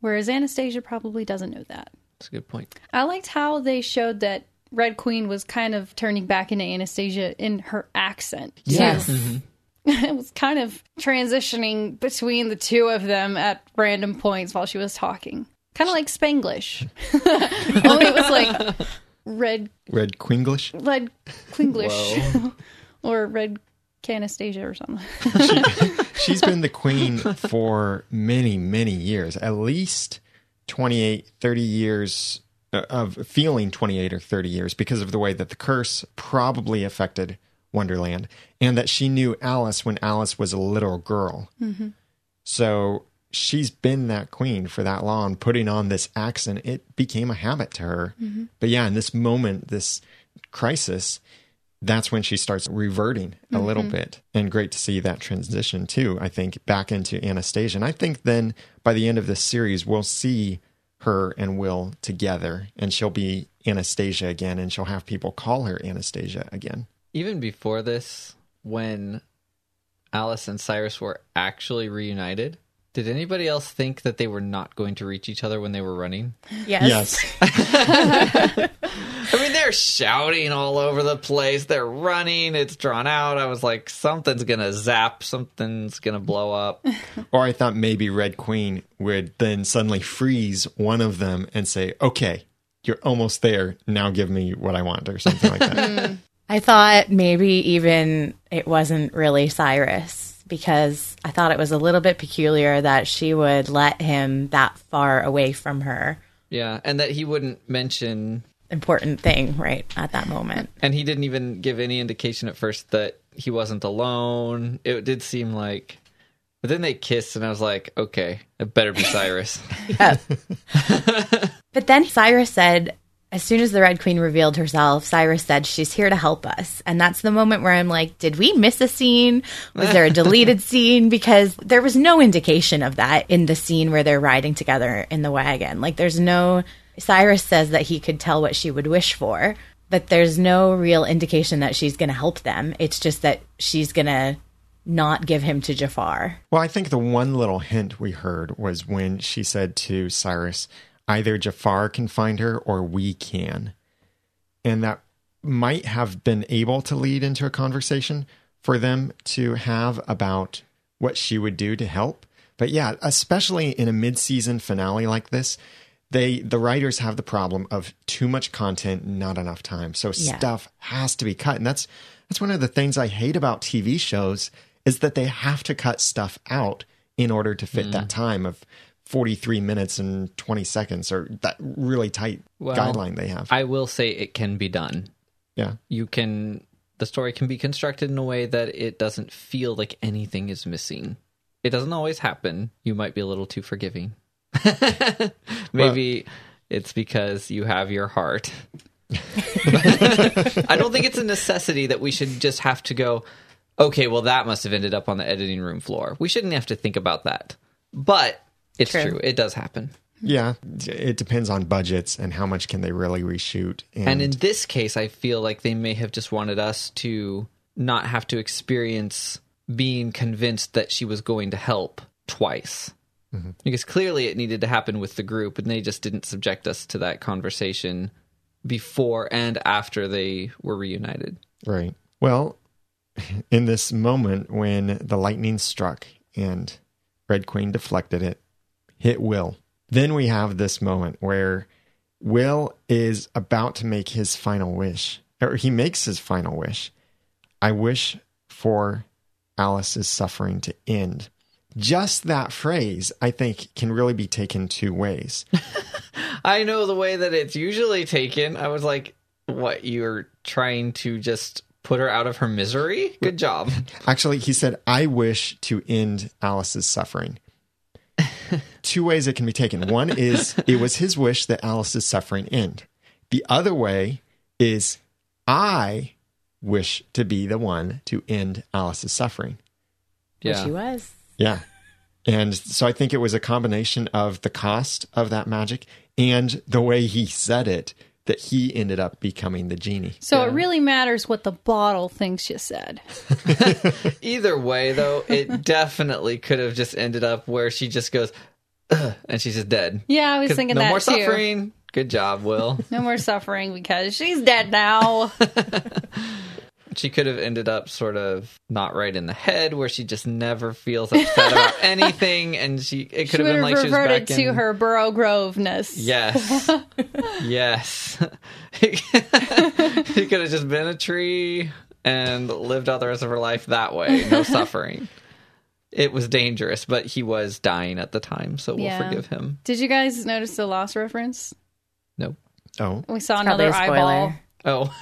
whereas Anastasia probably doesn't know that. That's a good point. I liked how they showed that Red Queen was kind of turning back into Anastasia in her accent. too. Yes. Mm-hmm. [LAUGHS] it was kind of transitioning between the two of them at random points while she was talking. Kind of like Spanglish. [LAUGHS] Only it was like red Red Queenglish? red Queenglish [LAUGHS] or red Canastasia or something. [LAUGHS] She's been the queen for many, many years, at least 28, 30 years uh, of feeling 28 or 30 years because of the way that the curse probably affected Wonderland and that she knew Alice when Alice was a little girl. So she's been that queen for that long, putting on this accent. It became a habit to her. Mm-hmm. But yeah, in this moment, this crisis, that's when she starts reverting a little mm-hmm. bit. And great to see that transition too, I think, back into Anastasia. And I think then by the end of this series, we'll see her and Will together and she'll be Anastasia again and she'll have people call her Anastasia again. Even before this, when Alice and Cyrus were actually reunited, did anybody else think that they were not going to reach each other when they were running? Yes. [LAUGHS] I mean, they're shouting all over the place. They're running. It's drawn out. I was like, something's going to zap. Something's going to blow up. [LAUGHS] Or I thought maybe Red Queen would then suddenly freeze one of them and say, okay, you're almost there. Now give me what I want or something like that. [LAUGHS] Hmm. I thought maybe even it wasn't really Cyrus because I thought it was a little bit peculiar that she would let him that far away from her. Yeah. And that he wouldn't mention, Important thing, right, at that moment. and he didn't even give any indication at first that he wasn't alone. It did seem like. But then they kissed, and I was like, okay, it better be Cyrus. [LAUGHS] Yeah. [LAUGHS] but then Cyrus said, as soon as the Red Queen revealed herself, Cyrus said, She's here to help us. And that's the moment where I'm like, Did we miss a scene? Was there a [LAUGHS] deleted scene? Because there was no indication of that in the scene where they're riding together in the wagon. Like, there's no. Cyrus says that he could tell what she would wish for, but there's no real indication that she's going to help them. It's just that she's going to not give him to Jafar. Well, I think the one little hint we heard was when she said to Cyrus, either Jafar can find her or we can. And that might have been able to lead into a conversation for them to have about what she would do to help. But yeah, especially in a mid-season finale like this, they the writers have the problem of too much content, not enough time. So Yeah. stuff has to be cut. And that's that's one of the things I hate about TV shows is that they have to cut stuff out in order to fit mm. that time of 43 minutes and 20 seconds or that really tight Well, guideline they have. I will say it can be done. yeah. You can, the story can be constructed in a way that it doesn't feel like anything is missing. It doesn't always happen. You might be a little too forgiving. [LAUGHS] Maybe it's because you have your heart. [LAUGHS] I don't think it's a necessity that we should just have to go, okay, well, that must have ended up on the editing room floor. We shouldn't have to think about that. But it's True. true. It does happen. Yeah, it depends on budgets and how much can they really reshoot. And, And in this case, I feel like they may have just wanted us to not have to experience being convinced that she was going to help twice. Mm-hmm. Because clearly it needed to happen with the group, and they just didn't subject us to that conversation before and after they were reunited. Right. Well, [LAUGHS] in this moment when the lightning struck and Red Queen deflected it, hit Will. Then we have this moment where Will is about to make his final wish, or he makes his final wish. I wish for Alice's suffering to end. Just that phrase, I think, can really be taken two ways. [LAUGHS] I know the way that it's usually taken. I was like, what, you're trying to just put her out of her misery? Good job. Actually, he said, I wish to end Alice's suffering. Two ways it can be taken. One is it was his wish that Alice's suffering end. The other way is I wish to be the one to end Alice's suffering. Which Yeah. he was. Yeah. And so I think it was a combination of the cost of that magic and the way he said it that he ended up becoming the genie. So it really matters what the bottle thinks you said. [LAUGHS] Either way, though, it [LAUGHS] definitely could have just ended up where she just goes, "Ugh," and she's just dead. Yeah, I was thinking that. no that more too. suffering. Good job, Will. [LAUGHS] No more suffering because she's dead now. She could have ended up sort of not right in the head, where she just never feels upset about [LAUGHS] anything, and she it she could have been have like she was reverted back to in, her Burrow Groveness. Yes. [LAUGHS] yes. [LAUGHS] he could have just been a tree and lived out the rest of her life that way, no suffering. It was dangerous, but he was dying at the time, so we'll Yeah. forgive him. Did you guys notice the Lost reference? Nope. Oh, We saw Probably another eyeball. Oh,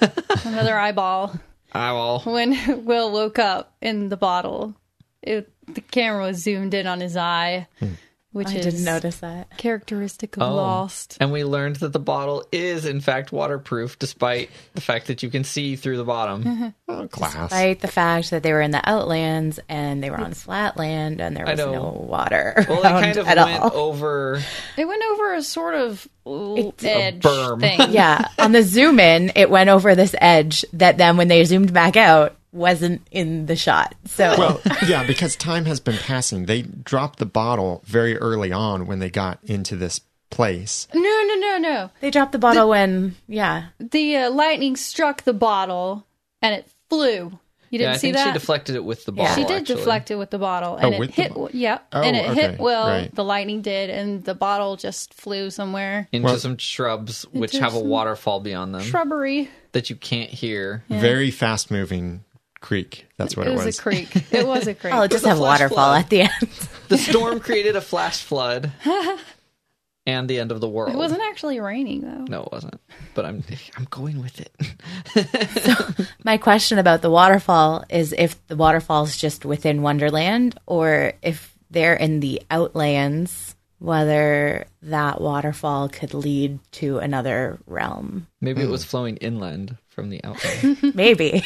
Another eyeball. I will. When [LAUGHS] Will woke up in the bottle, it, the camera was zoomed in on his eye, hmm. Which I is didn't notice that. characteristic of Oh. Lost. And we learned that the bottle is, in fact, waterproof, despite the fact that you can see through the bottom. [LAUGHS] Uh-huh. oh, class. Despite the fact that they were in the outlands and they were on flat land and there was no water Well, it around kind of at went all. over. It went over a sort of l- It's a edge berm. thing. [LAUGHS] yeah, on the zoom in, it went over this edge that then when they zoomed back out wasn't in the shot. So Well, [LAUGHS] yeah, because time has been passing. They dropped the bottle very early on when they got into this place. No, no, no, no. they dropped the bottle when yeah. The uh, lightning struck the bottle and it flew. You didn't Yeah, I see think that? she deflected it with the Yeah. bottle. She did actually. deflect it with the bottle, and Oh, with it hit. bo- yeah, Oh, and it hit okay, Will. right. The lightning did, and the bottle just flew somewhere. into Well- some shrubs which have a waterfall beyond them Shrubbery. that you can't hear. Very fast moving creek. That's what It it, was, It was. a creek. [LAUGHS] It was a creek. Oh, it just a have flash waterfall flood. at the end. [LAUGHS] The storm created a flash flood [LAUGHS] and the end of the world. it wasn't actually raining though. No, it wasn't. But I'm I'm going with it. My question about the waterfall is if the waterfall's just within Wonderland or if they're in the outlands, whether that waterfall could lead to another realm. Maybe it hmm. was flowing inland from the outland. [LAUGHS] Maybe.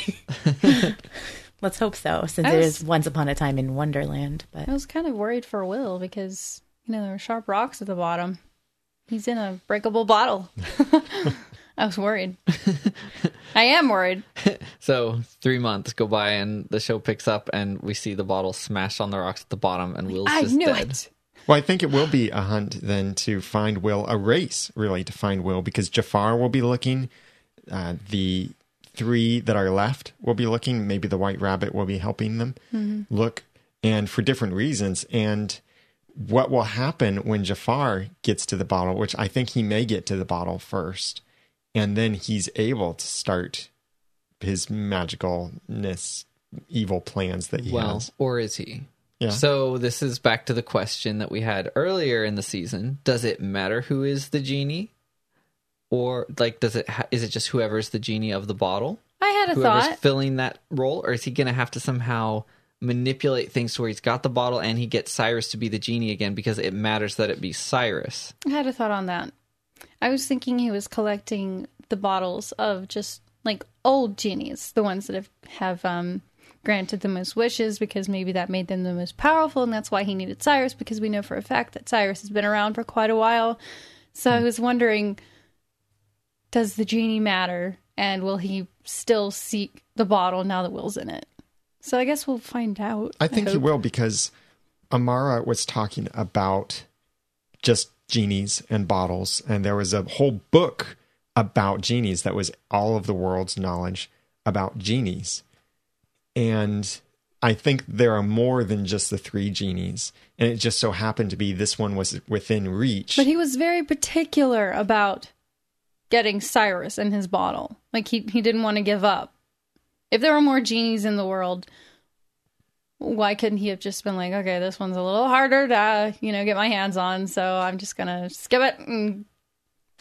[LAUGHS] Let's hope so, since I it was- is once upon a time in Wonderland. But I was kind of worried for Will because you know there are sharp rocks at the bottom. He's in a breakable bottle. [LAUGHS] I was worried. I am worried. so three months go by and the show picks up and we see the bottle smashed on the rocks at the bottom and Will's I just knew dead. it. Well, I think it will be a hunt then to find Will, a race really to find Will, because Jafar will be looking. Uh, the three that are left will be looking. Maybe the White Rabbit will be helping them look, and for different reasons. And what will happen when Jafar gets to the bottle, which I think he may get to the bottle first, and then he's able to start his magicalness, evil plans that he Well, has. or is he? Yeah. So this is back to the question that we had earlier in the season. Does it matter who is the genie? Or like does it ha- is it just whoever's the genie of the bottle? I had a Whoever's thought. filling that role or is he going to have to somehow manipulate things to where he's got the bottle and he gets Cyrus to be the genie again because it matters that it be Cyrus. I had a thought on that. I was thinking he was collecting the bottles of just like old genies, the ones that have have um, granted the most wishes because maybe that made them the most powerful, and that's why he needed Cyrus because we know for a fact that Cyrus has been around for quite a while. So I was wondering, does the genie matter, and will he still seek the bottle now that Will's in it? So I guess we'll find out. I think he will because Amara was talking about just genies and bottles, and there was a whole book about genies that was all of the world's knowledge about genies. And I think there are more than just the three genies. And it just so happened to be this one was within reach. But he was very particular about getting Cyrus in his bottle. Like he he didn't want to give up. If there were more genies in the world, why couldn't he have just been like, okay, this one's a little harder to you know get my hands on, so I'm just gonna skip it and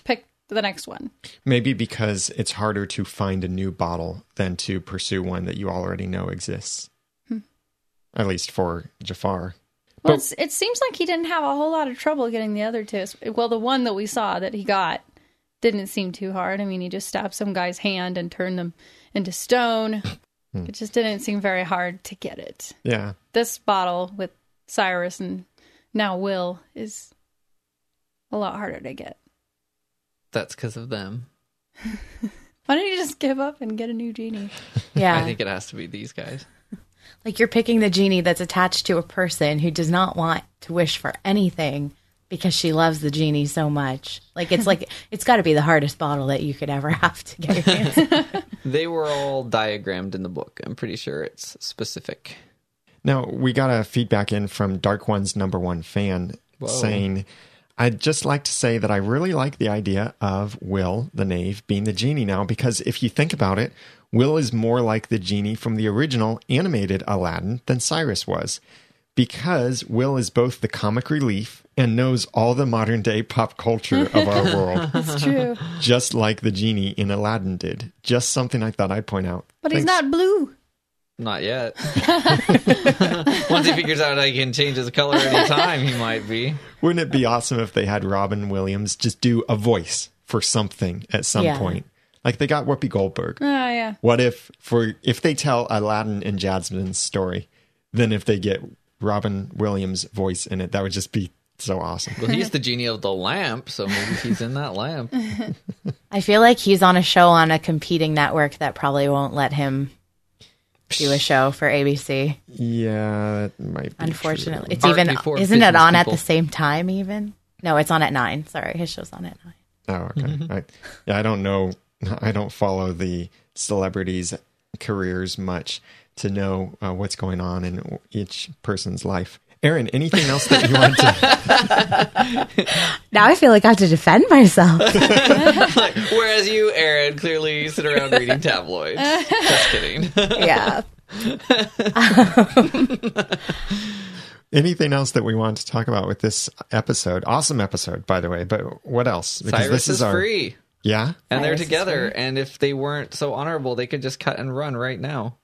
pick the next one. Maybe because it's harder to find a new bottle than to pursue one that you already know exists. Hmm. At least for Jafar. Well, But- it's, it seems like he didn't have a whole lot of trouble getting the other two. Well, the one that we saw that he got didn't seem too hard. I mean, he just stabbed some guy's hand and turned them into stone. [LAUGHS] It just didn't seem very hard to get it. Yeah. This bottle with Cyrus and now Will is a lot harder to get. That's because of them. [LAUGHS] Why don't you just give up and get a new genie? [LAUGHS] Yeah. I think it has to be these guys. Like you're picking the genie that's attached to a person who does not want to wish for anything because she loves the genie so much. Like it's like [LAUGHS] it's got to be the hardest bottle that you could ever have to get your hands. on. They were all diagrammed in the book. I'm pretty sure it's specific. Now, we got a feedback in from Dark One's number one fan Whoa. saying, I'd just like to say that I really like the idea of Will, the knave, being the genie now, because if you think about it, Will is more like the genie from the original animated Aladdin than Cyrus was. Because Will is both the comic relief and knows all the modern day pop culture of our [LAUGHS] world, That's true. just like the genie in Aladdin did. Just something I thought I'd point out. But he's not blue. Not yet. [LAUGHS] [LAUGHS] Once he figures out I can change his color anytime, he might be. Wouldn't it be awesome if they had Robin Williams just do a voice for something at some Yeah. point? Like they got Whoopi Goldberg. Oh, yeah. What if for if they tell Aladdin and Jasmine's story, then if they get Robin Williams' voice in it, that would just be so awesome. Well, he's the genie of the lamp, so maybe he's in that lamp. [LAUGHS] I feel like he's on a show on a competing network that probably won't let him do a show for ABC. Yeah, that might be Unfortunately, true. it's Art even isn't it business on at the same time? Even no, it's on at nine. Sorry, his show's on at nine. Oh, okay. Mm-hmm. I, yeah, I don't know. [LAUGHS] I don't follow the celebrities' careers much to know uh, what's going on in each person's life. Erin, anything else that you want to? Now I feel like I have to defend myself. [LAUGHS] Whereas you, Erin, clearly sit around reading tabloids. Just kidding. [LAUGHS] yeah, Anything else that we want to talk about with this episode? Awesome episode, by the way. But what else? Because Cyrus is free. Yeah. And they're together. And if they weren't so honorable, they could just cut and run right now.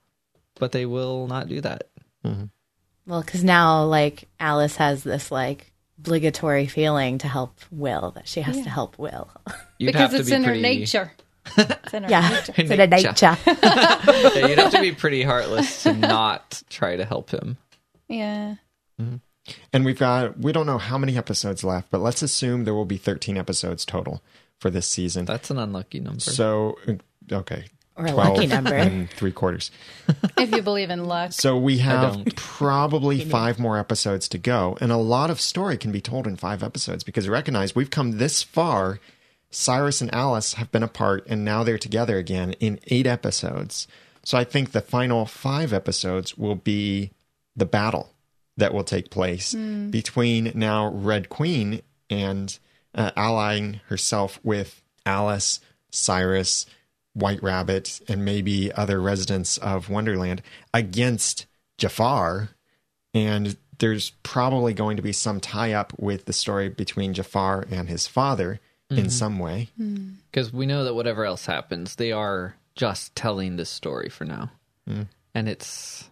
But they will not do that. well, because now like Alice has this like obligatory feeling to help Will that she has to help Will. [LAUGHS] You'd because have to it's be in pretty, her nature. [LAUGHS] It's in her yeah, nature. it's in a nature. nature. [LAUGHS] Yeah, you'd have to be pretty heartless to not try to help him. Yeah. And we've got, we don't know how many episodes left, but let's assume there will be 13 episodes total for this season. That's an unlucky number. So, uh, okay. Or a lucky 12 number. and three quarters. If you believe in luck. So we have probably five more episodes to go, and a lot of story can be told in five episodes because recognize we've come this far. Cyrus and Alice have been apart, and now they're together again in eight episodes. So I think the final five episodes will be the battle that will take place between now Red Queen and uh, allying herself with Alice, Cyrus, White Rabbit, and maybe other residents of Wonderland against Jafar. And there's probably going to be some tie up with the story between Jafar and his father in mm-hmm. some way. Hmm. Because we know that whatever else happens, they are just telling this story for now. Hmm. And it's,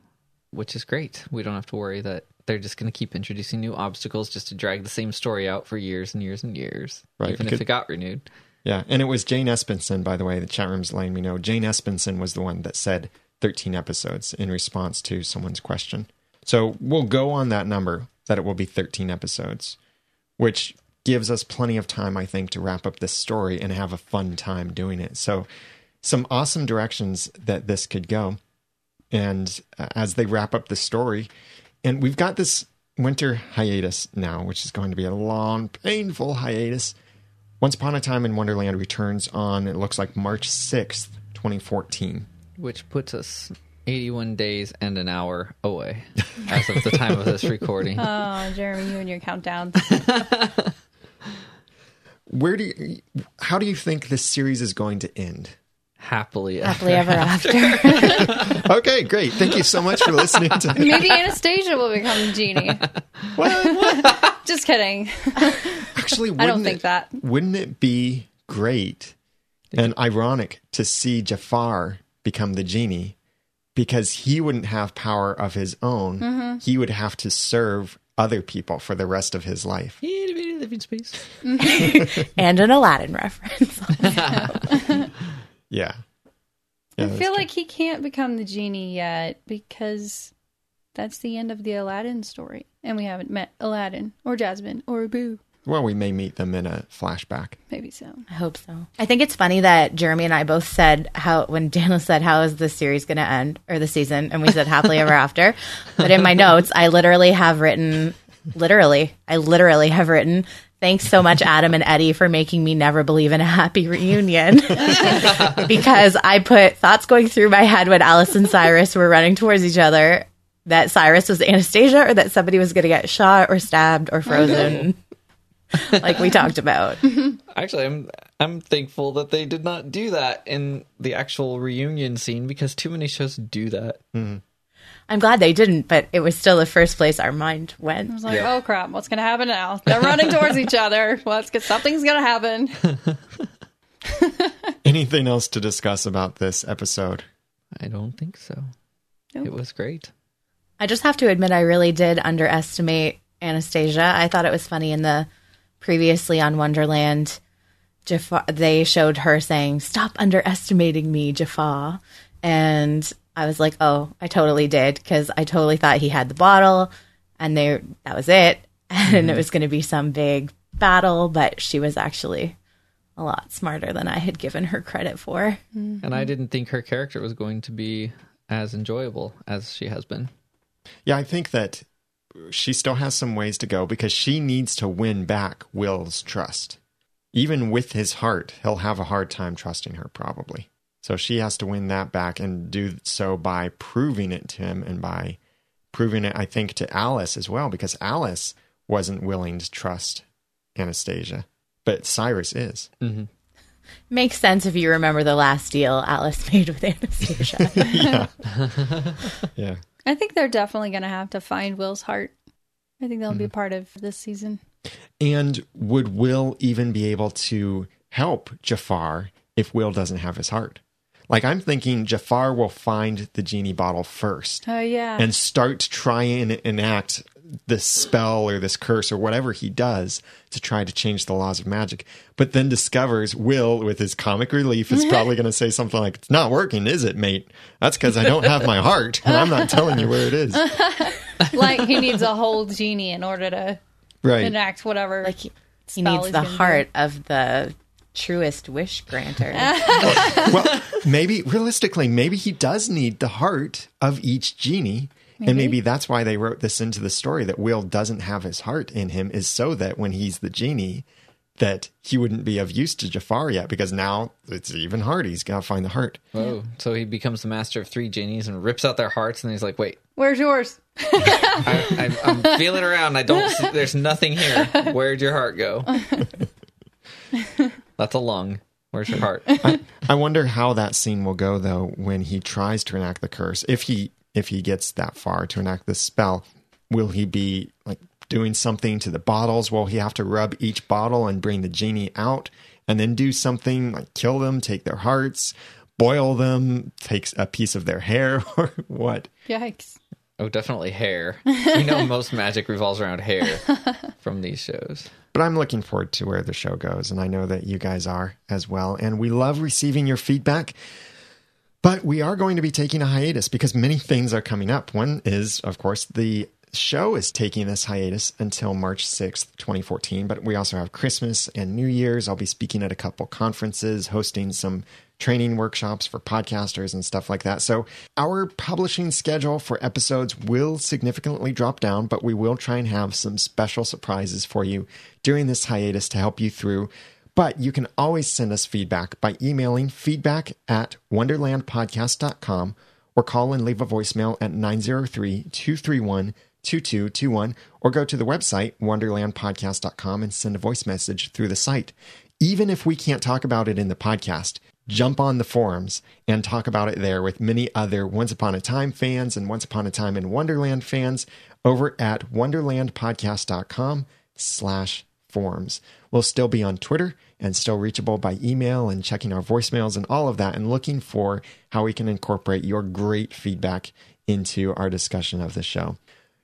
which is great. We don't have to worry that they're just going to keep introducing new obstacles just to drag the same story out for years and years and years. Right, Even because- if it got renewed. Yeah. And it was Jane Espenson, by the way, the chat room's letting me know. Jane Espenson was the one that said 13 episodes in response to someone's question. So we'll go on that number that it will be 13 episodes, which gives us plenty of time, I think, to wrap up this story and have a fun time doing it. So, some awesome directions that this could go. And uh, as they wrap up the story, and we've got this winter hiatus now, which is going to be a long, painful hiatus. Once Upon a Time in Wonderland returns on, it looks like March 6th, 2014. Which puts us 81 days and an hour away [LAUGHS] as of the time of this recording. [LAUGHS] Oh, Jeremy, you and your countdowns. [LAUGHS] Where do you, how do you think this series is going to end? Happily. Happily ever after. Okay, great. Thank you so much for listening to Maybe Anastasia will become Genie. Just kidding. Actually, [LAUGHS] I don't wouldn't think it- that. Wouldn't it be great and ironic to see Jafar become the genie because he wouldn't have power of his own. Mm-hmm. He would have to serve other people for the rest of his life. Living space. [LAUGHS] and an Aladdin reference. [LAUGHS] Yeah. I Yeah, that's feel true. like he can't become the genie yet because that's the end of the Aladdin story, and we haven't met Aladdin or Jasmine or Boo. Well, we may meet them in a flashback. Maybe so. I hope so. I think it's funny that Jeremy and I both said how when Daniel said how is the series going to end or the season, and we said happily ever [LAUGHS] after. But in my notes, I literally have written, literally, I literally have written. Thanks so much, Adam and Eddie, for making me never believe in a happy reunion. [LAUGHS] because I put thoughts going through my head when Alice and Cyrus were running towards each other that Cyrus was Anastasia or that somebody was going to get shot or stabbed or frozen, [LAUGHS] like we talked about. [LAUGHS] Actually, I'm I'm thankful that they did not do that in the actual reunion scene because too many shows do that. Mm-hmm. I'm glad they didn't, but it was still the first place our mind went. I was like, Yeah. oh crap, what's gonna happen now? They're running towards each [LAUGHS] other. What's well, something's gonna happen? Anything else to discuss about this episode? I don't think so. Nope. It was great. I just have to admit, I really did underestimate Anastasia. I thought it was funny in the previously on Wonderland. Jafar, they showed her saying, "Stop underestimating me, Jafar," and I was like, "Oh, I totally did," because I totally thought he had the bottle, and they that was it, [LAUGHS] and it mm-hmm. was going to be some big battle. But she was actually a lot smarter than I had given her credit for. Mm-hmm. And I didn't think her character was going to be as enjoyable as she has been. Yeah, I think that she still has some ways to go because she needs to win back Will's trust. Even with his heart, he'll have a hard time trusting her, probably. So she has to win that back and do so by proving it to him and by proving it, I think, to Alice as well, because Alice wasn't willing to trust Anastasia, but Cyrus is. Mm-hmm. [LAUGHS] Makes sense if you remember the last deal Alice [LAUGHS] made with Anastasia. [LAUGHS] Yeah. I think they're definitely gonna have to find Will's heart. I think that'll be mm-hmm. part of this season. And would Will even be able to help Jafar if Will doesn't have his heart? Like, I'm thinking Jafar will find the genie bottle first Oh yeah. and start trying and enact this spell or this curse or whatever he does to try to change the laws of magic. But then discovers Will, with his comic relief, is probably going to say something like, It's not working, is it, mate? That's because I don't have my heart and I'm not telling you where it is. [LAUGHS] like he needs a whole genie in order to Right. enact whatever. like he, he needs the gonna do. heart of the truest wish granter. [LAUGHS] well, maybe realistically, maybe he does need the heart of each genie. And maybe that's why they wrote this into the story that Will doesn't have his heart in him, is so that when he's the genie, that he wouldn't be of use to Jafar yet, because now it's even harder. He's got to find the heart. Oh, so he becomes the master of three genies and rips out their hearts, and he's like, "Wait, Where's yours? I, I, I'm feeling around. I don't. See, there's nothing here. Where'd your heart go? That's a lung. Where's your heart? I wonder how that scene will go though when he tries to enact the curse. If he if he gets that far to enact this spell, will he be like doing something to the bottles? Will he have to rub each bottle and bring the genie out and then do something like kill them, take their hearts, boil them, take a piece of their hair [LAUGHS] or what? Yikes. Oh, definitely hair. We know [LAUGHS] most magic revolves around hair from these shows. But I'm looking forward to where the show goes, and I know that you guys are as well. And we love receiving your feedback. But we are going to be taking a hiatus because many things are coming up. One is, of course, the show is taking this hiatus until March 6th, 2014. But we also have Christmas and New Year's. I'll be speaking at a couple conferences, hosting some training workshops for podcasters and stuff like that. So our publishing schedule for episodes will significantly drop down, but we will try and have some special surprises for you during this hiatus to help you through. But you can always send us feedback by emailing feedback at wonderlandpodcast.com or call and leave a voicemail at 903 231 2221 or go to the website wonderlandpodcast.com and send a voice message through the site. Even if we can't talk about it in the podcast, jump on the forums and talk about it there with many other Once Upon a Time fans and Once Upon a Time in Wonderland fans over at wonderlandpodcast.com slash forums. We'll still be on Twitter and still reachable by email and checking our voicemails and all of that and looking for how we can incorporate your great feedback into our discussion of the show.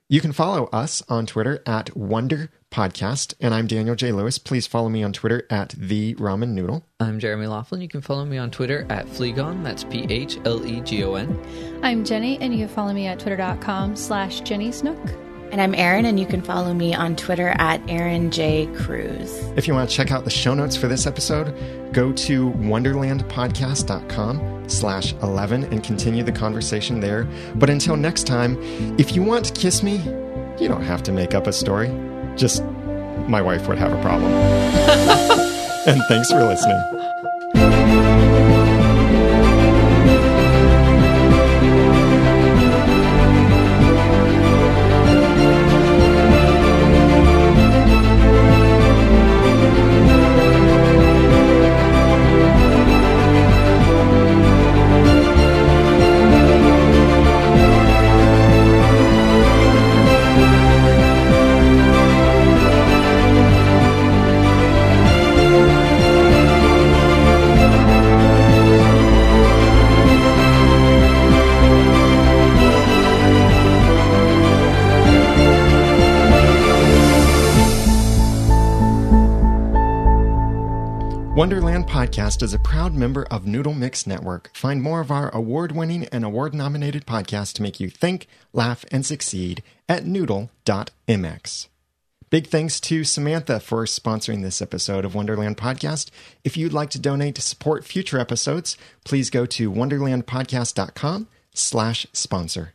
You can follow us on Twitter at Wonder Podcast, and I'm Daniel J. Lewis. Please follow me on Twitter at The Ramen Noodle. I'm Jeremy Laughlin. You can follow me on Twitter at Phlegon. That's P H L E G O N. I'm Jenny, and you can follow me at twitter.com slash Jenny Snook. And I'm Erin, and you can follow me on Twitter at Erin J. Cruz. If you want to check out the show notes for this episode, go to wonderlandpodcast.com slash 11 and continue the conversation there. But until next time, if you want to kiss me, you don't have to make up a story. Just my wife would have a problem. [LAUGHS] and thanks for listening. Podcast is a proud member of Noodle Mix Network. Find more of our award winning and award nominated podcasts to make you think, laugh, and succeed at noodle.mx. Big thanks to Samantha for sponsoring this episode of Wonderland Podcast. If you'd like to donate to support future episodes, please go to wonderlandpodcast.com slash sponsor.